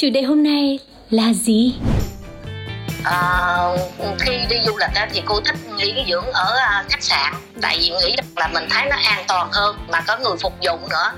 Chủ đề hôm nay là gì? Ờ, khi đi du lịch á, thì cô thích nghỉ dưỡng ở à, khách sạn tại vì nghĩ là mình thấy nó an toàn hơn mà có người phục vụ nữa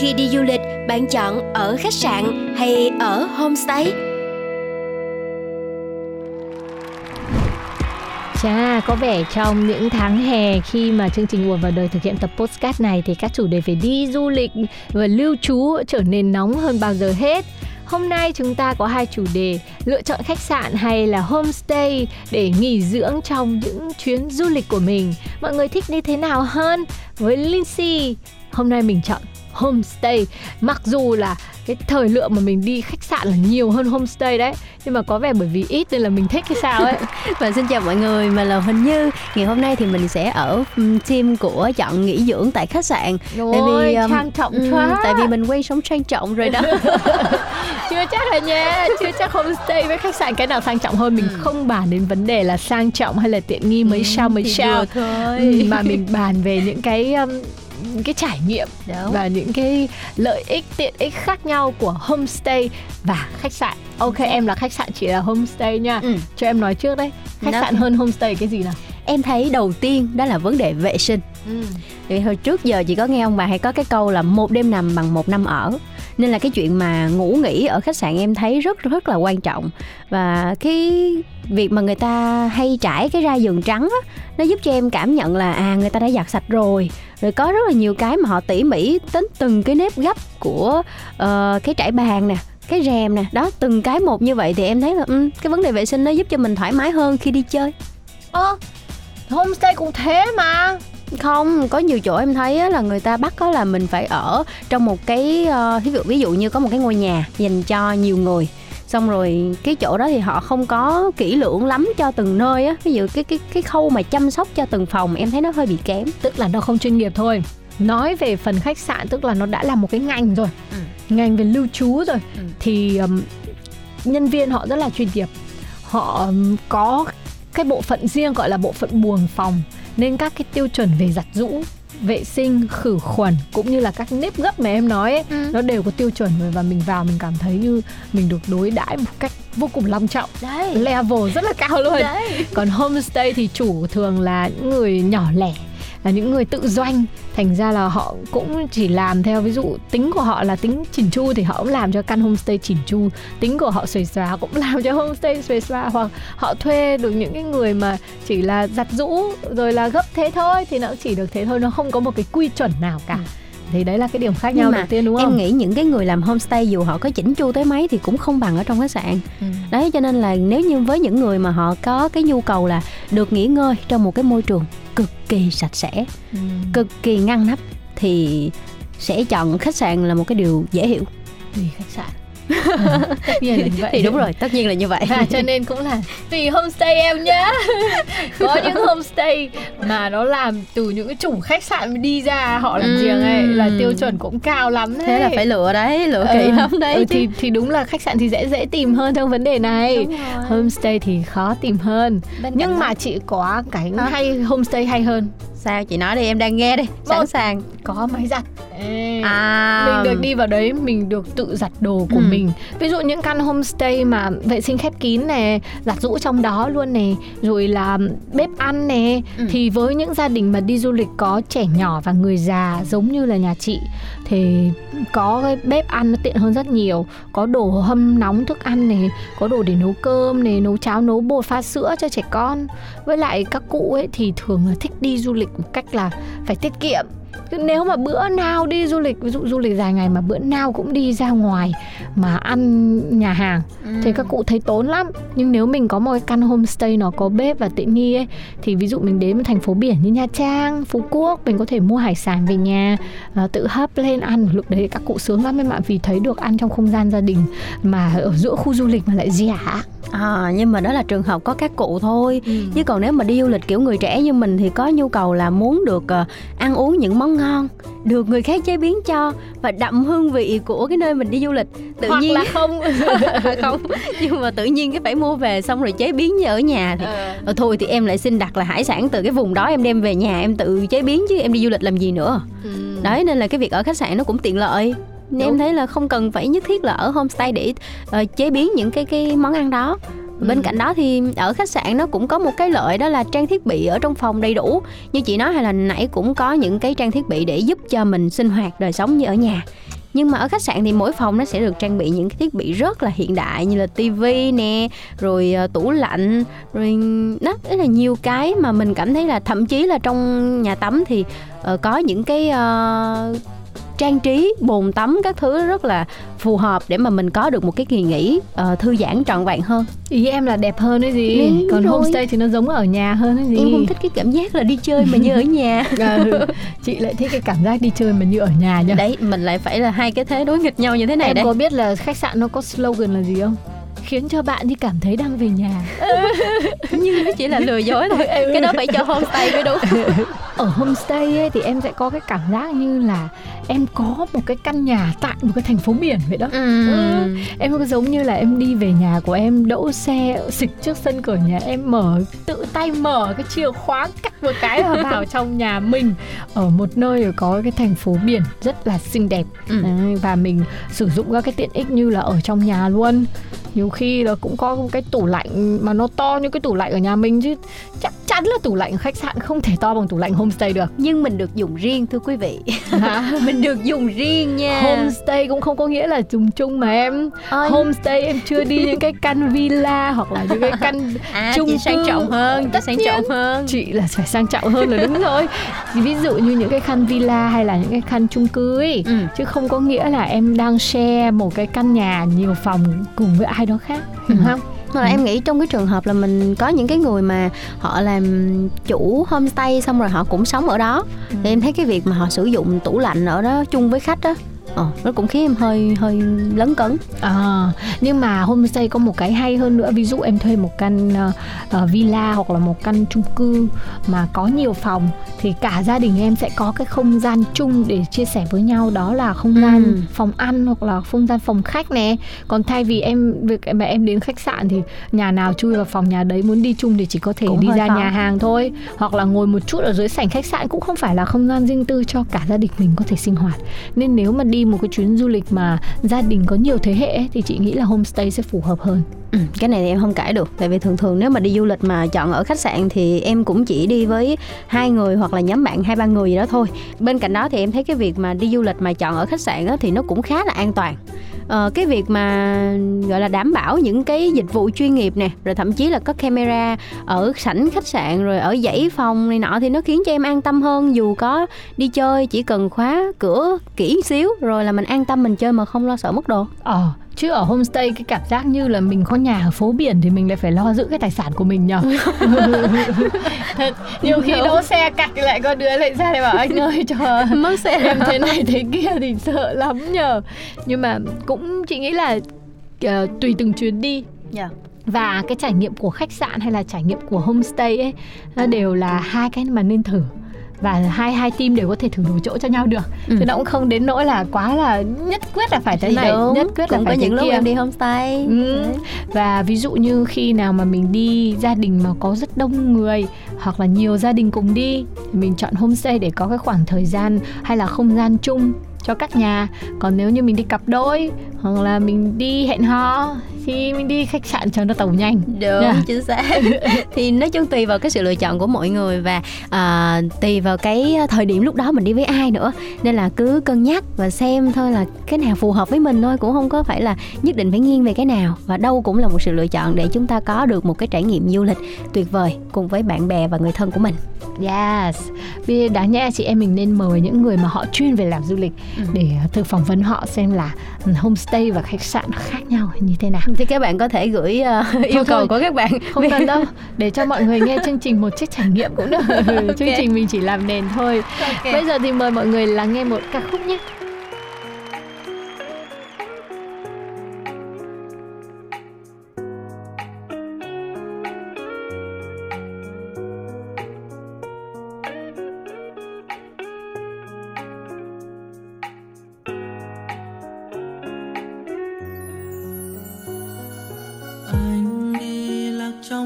Khi đi du lịch, bạn chọn ở khách sạn hay ở homestay? Chà, có vẻ trong những tháng hè khi mà chương trình buồn vào đời thực hiện tập podcast này thì các chủ đề về đi du lịch và lưu trú trở nên nóng hơn bao giờ hết. Hôm nay chúng ta có hai chủ đề lựa chọn khách sạn hay là homestay để nghỉ dưỡng trong những chuyến du lịch của mình. Mọi người thích như thế nào hơn? Với Lindsay, hôm nay mình chọn homestay. Mặc dù là cái thời lượng mà mình đi khách sạn là nhiều hơn homestay đấy nhưng mà có vẻ bởi vì ít nên là mình thích hay sao ấy. Và xin chào mọi người, mình là Huỳnh Như. Ngày hôm nay thì mình sẽ ở um, team của chọn nghỉ dưỡng tại khách sạn. Ôi, um, trang trọng quá. Tại vì mình quen sống trang trọng rồi đó. Chưa chắc là nha chưa chắc homestay với khách sạn cái nào sang trọng hơn. Mình không bàn đến vấn đề là sang trọng hay là tiện nghi mấy sao mấy sao. thôi. Ừ, mà mình bàn về những cái um, những cái trải nghiệm Đúng. và những cái lợi ích tiện ích khác nhau của homestay và khách sạn. Ok em là khách sạn chỉ là homestay nha. Ừ. cho em nói trước đấy khách Đó. sạn hơn homestay cái gì nào? Em thấy đầu tiên đó là vấn đề vệ sinh. Thì hồi trước giờ chị có nghe ông bà hay có cái câu là một đêm nằm bằng một năm ở. Nên là cái chuyện mà ngủ nghỉ ở khách sạn em thấy rất rất là quan trọng. Và cái việc mà người ta hay trải cái ra giường trắng á nó giúp cho em cảm nhận là à người ta đã giặt sạch rồi. Rồi có rất là nhiều cái mà họ tỉ mỉ đến từng cái nếp gấp của ờ, cái trải bàn nè cái rèm nè. Đó từng cái một như vậy thì em thấy là ừ, cái vấn đề vệ sinh nó giúp cho mình thoải mái hơn khi đi chơi. Ơ homestay cũng thế mà. Không có nhiều chỗ em thấy là người ta bắt có là mình phải ở trong một cái ờ, ví dụ ví dụ như có một cái ngôi nhà dành cho nhiều người xong rồi cái chỗ đó thì họ không có kỹ lưỡng lắm cho từng nơi á. Ví dụ cái cái cái khâu mà chăm sóc cho từng phòng em thấy nó hơi bị kém. Tức là nó không chuyên nghiệp thôi. Nói về phần khách sạn tức là nó đã là một cái ngành rồi. Ngành về lưu trú rồi. Ừ. thì um, nhân viên họ rất là chuyên nghiệp. Họ um, có cái bộ phận riêng gọi là bộ phận buồng phòng nên các cái tiêu chuẩn về giặt rũ vệ sinh khử khuẩn cũng như là các nếp gấp mà em nói ấy, Ừ. nó đều có tiêu chuẩn rồi và mình vào mình cảm thấy như mình được đối đãi một cách vô cùng long trọng. Đấy. Level rất là cao luôn. Đấy. Còn homestay thì chủ thường là những người nhỏ lẻ là những người tự doanh. Thành ra là họ cũng chỉ làm theo, ví dụ tính của họ là tính chỉnh chu thì họ cũng làm cho căn homestay chỉnh chu. Tính của họ xuề xóa cũng làm cho homestay xuề xóa hoặc họ thuê được những cái người mà chỉ là giặt rũ rồi là gấp thế thôi thì nó chỉ được thế thôi, nó không có một cái quy chuẩn nào cả. Ừ thì đấy là cái điểm khác Nhưng nhau đầu tiên đúng không em nghĩ những cái người làm homestay dù họ có chỉnh chu tới mấy thì cũng không bằng ở trong khách sạn Ừ. đấy cho nên là nếu như với những người mà họ có cái nhu cầu là được nghỉ ngơi trong một cái môi trường cực kỳ sạch sẽ Ừ. cực kỳ ngăn nắp thì sẽ chọn khách sạn là một cái điều dễ hiểu tùy khách sạn Ừ, tất nhiên là như vậy. thì đúng rồi tất nhiên là như vậy. À, cho nên cũng là tùy homestay em nhá. Có những homestay mà nó làm từ những cái chủ khách sạn đi ra họ làm Ừm. riêng ấy là tiêu chuẩn cũng cao lắm đấy thế là phải lựa đấy lựa kỹ Ừ, lắm đấy ừ, chứ. thì thì đúng là khách sạn thì dễ dễ tìm hơn trong vấn đề này. Homestay thì khó tìm hơn. Bên nhưng mà đó- chị có cái hay homestay hay hơn sao chị nói đi em đang nghe đây sẵn Một. sàng có máy giặt Ê. à mình được đi vào đấy mình được tự giặt đồ của Ừ. mình ví dụ những căn homestay mà vệ sinh khép kín nè giặt rũ trong đó luôn nè rồi là bếp ăn nè Ừ. thì với những gia đình mà đi du lịch có trẻ nhỏ và người già giống như là nhà chị thì có cái bếp ăn nó tiện hơn rất nhiều có đồ hâm nóng thức ăn này có đồ để nấu cơm này nấu cháo nấu bột pha sữa cho trẻ con với lại các cụ ấy thì thường là thích đi du lịch một cách là phải tiết kiệm nếu mà bữa nào đi du lịch ví dụ du lịch dài ngày mà bữa nào cũng đi ra ngoài mà ăn nhà hàng ừ. thì các cụ thấy tốn lắm nhưng nếu mình có một cái căn homestay nó có bếp và tiện nghi ấy thì ví dụ mình đến một thành phố biển như nha trang phú quốc mình có thể mua hải sản về nhà uh, tự hấp lên ăn lúc đấy các cụ sướng lắm em ạ vì thấy được ăn trong không gian gia đình mà ở giữa khu du lịch mà lại rẻ À, nhưng mà đó là trường hợp có các cụ thôi ừ. chứ còn nếu mà đi du lịch kiểu người trẻ như mình thì có nhu cầu là muốn được uh, ăn uống những món ngon được người khác chế biến cho và đậm hương vị của cái nơi mình đi du lịch. Tự Hoặc nhiên là không. Không. Nhưng mà tự nhiên cái phải mua về xong rồi chế biến như ở nhà thì ờ. thôi thì em lại xin đặt là hải sản từ cái vùng đó em đem về nhà em tự chế biến chứ em đi du lịch làm gì nữa. Ừ. đấy nên là cái việc ở khách sạn nó cũng tiện lợi. Đúng. em thấy là không cần phải nhất thiết là ở homestay để uh, chế biến những cái cái món ăn đó Ừ. bên cạnh đó thì ở khách sạn nó cũng có một cái lợi đó là trang thiết bị ở trong phòng đầy đủ như chị nói hay là nãy cũng có những cái trang thiết bị để giúp cho mình sinh hoạt đời sống như ở nhà nhưng mà ở khách sạn thì mỗi phòng nó sẽ được trang bị những cái thiết bị rất là hiện đại như là tivi nè rồi uh, tủ lạnh rồi đó rất là nhiều cái mà mình cảm thấy là thậm chí là trong nhà tắm thì uh, có những cái uh, trang trí bồn tắm các thứ rất là phù hợp để mà mình có được một cái kỳ nghỉ uh, thư giãn trọn vẹn hơn. Ý em là đẹp hơn đấy gì. Nên còn thôi. homestay thì nó giống ở nhà hơn đấy gì. Em không thích cái cảm giác là đi chơi mà như ở nhà. Ừ. chị lại thích cái cảm giác đi chơi mà như ở nhà nha đấy mình lại phải là hai cái thế đối nghịch nhau như thế này em đấy. có biết là khách sạn nó có slogan là gì không khiến cho bạn đi cảm thấy đang về nhà. Nhưng nó chỉ là lừa dối thôi cái đó phải cho homestay mới đúng. Ở homestay ấy, thì em sẽ có cái cảm giác như là em có một cái căn nhà tại một cái thành phố biển vậy đó. Ừ. Ừ. em có giống như là em đi về nhà của em đỗ xe xịch trước sân cửa nhà em mở tự tay mở cái chìa khóa cắt một cái và vào trong nhà mình. Ở một nơi có cái thành phố biển rất là xinh đẹp. Ừ. và mình sử dụng các cái tiện ích như là ở trong nhà luôn nhiều khi là cũng có một cái tủ lạnh mà nó to như cái tủ lạnh ở nhà mình chứ chắc chắn là tủ lạnh khách sạn không thể to bằng tủ lạnh homestay được. Nhưng mình được dùng riêng thưa quý vị. Mình được dùng riêng nha. Homestay cũng không có nghĩa là dùng chung mà em. Ôi. homestay em chưa đi những cái căn villa hoặc là những cái căn à, chung chị sang trọng hơn tất sang trọng hơn. Chị là phải sang trọng hơn là đúng rồi. Ví dụ như những cái căn villa hay là những cái căn chung cư ấy ừ. chứ không có nghĩa là em đang share một cái căn nhà nhiều phòng cùng với ai đó khác ừ. không là ừ. em nghĩ trong cái trường hợp là mình có những cái người mà họ làm chủ homestay xong rồi họ cũng sống ở đó ừ. thì em thấy cái việc mà họ sử dụng tủ lạnh ở đó chung với khách đó ờ, nó cũng khiến em hơi hơi lấn cấn. À, nhưng mà homestay có một cái hay hơn nữa. Ví dụ em thuê một căn uh, villa hoặc là một căn chung cư mà có nhiều phòng thì cả gia đình em sẽ có cái không gian chung để chia sẻ với nhau. Đó là không gian ừ. phòng ăn hoặc là không gian phòng khách nè. Còn thay vì em việc mà em đến khách sạn thì nhà nào chui vào phòng nhà đấy muốn đi chung thì chỉ có thể cũng đi ra khó. nhà hàng thôi. Hoặc là ngồi một chút ở dưới sảnh khách sạn cũng không phải là không gian riêng tư cho cả gia đình mình có thể sinh hoạt. Nên nếu mà đi một cái chuyến du lịch mà gia đình có nhiều thế hệ ấy, thì chị nghĩ là homestay sẽ phù hợp hơn. Ừ, cái này thì em không cãi được. Tại vì thường thường nếu mà đi du lịch mà chọn ở khách sạn thì em cũng chỉ đi với hai người hoặc là nhóm bạn hai ba người gì đó thôi. Bên cạnh đó thì em thấy cái việc mà đi du lịch mà chọn ở khách sạn đó thì nó cũng khá là an toàn. Ờ, cái việc mà, gọi là, đảm bảo những cái dịch vụ chuyên nghiệp nè, rồi thậm chí là có camera ở sảnh khách sạn, rồi ở dãy phòng này nọ thì nó khiến cho em an tâm hơn. Dù có đi chơi, chỉ cần khóa cửa kỹ xíu, rồi là mình an tâm, mình chơi mà không lo sợ mất đồ. Ờ chứ ở homestay cái cảm giác như là mình có nhà ở phố biển thì mình lại phải lo giữ cái tài sản của mình nhở? Thật nhiều khi đỗ xe thì lại có đứa lại ra để bảo anh ơi cho mất xe. em thế này thế kia thì sợ lắm nhờ nhưng mà cũng chị nghĩ là uh, tùy từng chuyến đi. Yeah dạ. và cái trải nghiệm của khách sạn hay là trải nghiệm của homestay ấy nó đều là hai cái mà nên thử và hai hai team đều có thể thử đổi chỗ cho nhau được ừ. chứ nó cũng không đến nỗi là quá là nhất quyết là phải thế này đúng. nhất quyết cũng là phải có những lúc kia. em đi homestay ừ. và ví dụ như khi nào mà mình đi gia đình mà có rất đông người hoặc là nhiều gia đình cùng đi thì mình chọn homestay để có cái khoảng thời gian hay là không gian chung cho các nhà. Còn nếu như mình đi cặp đôi hoặc là mình đi hẹn hò thì mình đi khách sạn cho nó tàu nhanh. Đúng Yeah. chính xác. Thì nói chung tùy vào cái sự lựa chọn của mọi người và à, tùy vào cái thời điểm lúc đó mình đi với ai nữa. Nên là cứ cân nhắc và xem thôi là cái nào phù hợp với mình thôi cũng không có phải là nhất định phải nghiêng về cái nào. Và đâu cũng là một sự lựa chọn để chúng ta có được một cái trải nghiệm du lịch tuyệt vời cùng với bạn bè và người thân của mình Yes, vì đáng nhẽ chị em mình nên mời những người mà họ chuyên về làm du lịch Ừ. để thử phỏng vấn họ xem là homestay và khách sạn khác nhau như thế nào. thì các bạn có thể gửi ờ, yêu cầu thôi. của các bạn Không cần đâu, để cho mọi người nghe chương trình một chiếc trải nghiệm cũng được. chương trình mình chỉ làm nền thôi. Bây giờ thì mời mọi người lắng nghe một ca khúc nhé.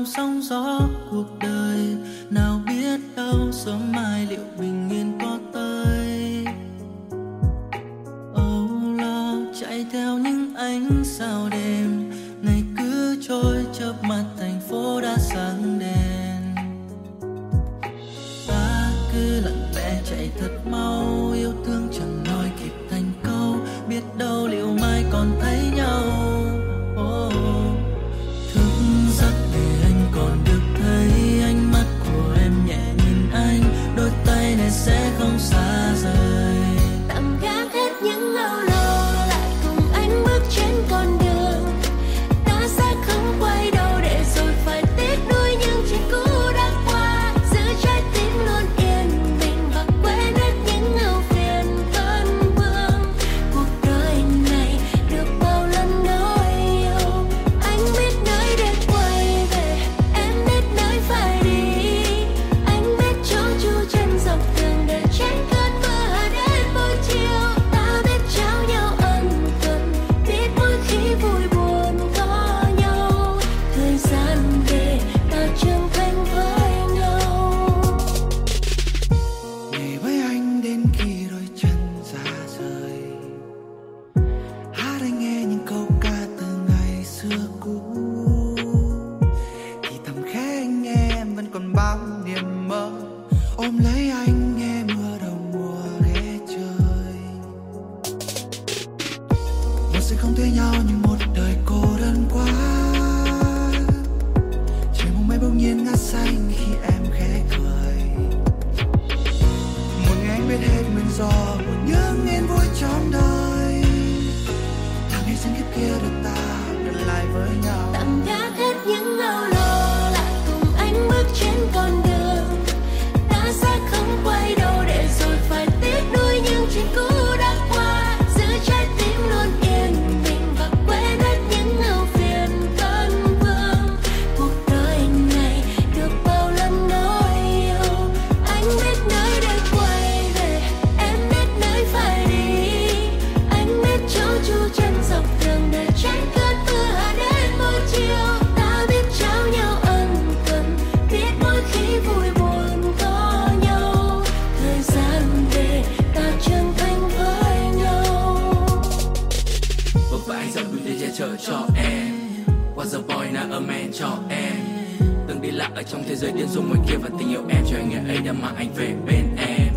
Trong sóng gió cuộc đời. Nào biết đâu sớm mai liệu bình yên có tới. Âu lo chạy theo những ánh sao đêm. Ngày cứ trôi chớp mắt không thấy nhau như một đời cô đơn quá. Trời mong mây bỗng nhiên ngát xanh khi em khẽ cười. Một ngày anh biết hết nguyên do chở cho em. Was a boy, not a man, cho em. Từng đi lạc ở trong thế giới điên rồ ngoài kia và tình yêu em, cho anh ngày ấy đã mang anh về bên em.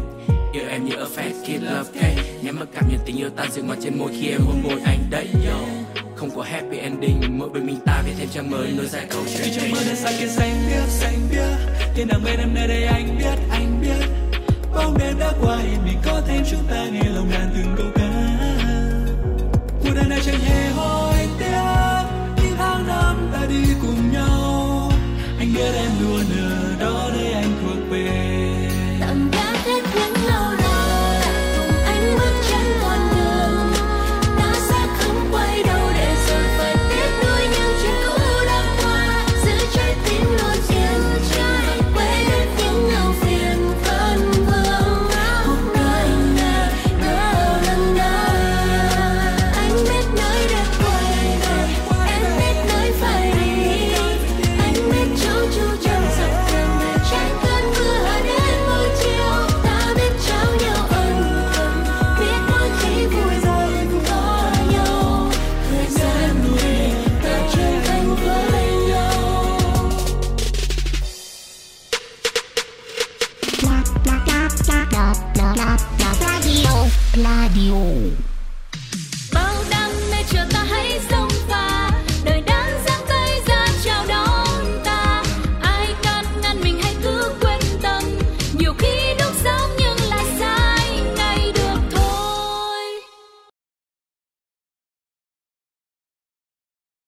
Yêu em như a fat kid, love cake. Nhắm mắt cảm nhận tình yêu tan dừng ngọt trên môi khi em hôn môi anh đấy, yo. Không có happy ending, mỗi bên mình ta viết thêm trang mới, nối dài câu chuyện. Vì trong tình. mơ xa kia, xanh biếc xanh biếc. Thiên đàng bên em, nơi đây anh biết anh biết. Bóng đêm đã qua yên bình có thêm chúng ta, nghe lòng đàn từng câu ca. Cuộc đời này chẳng hề hối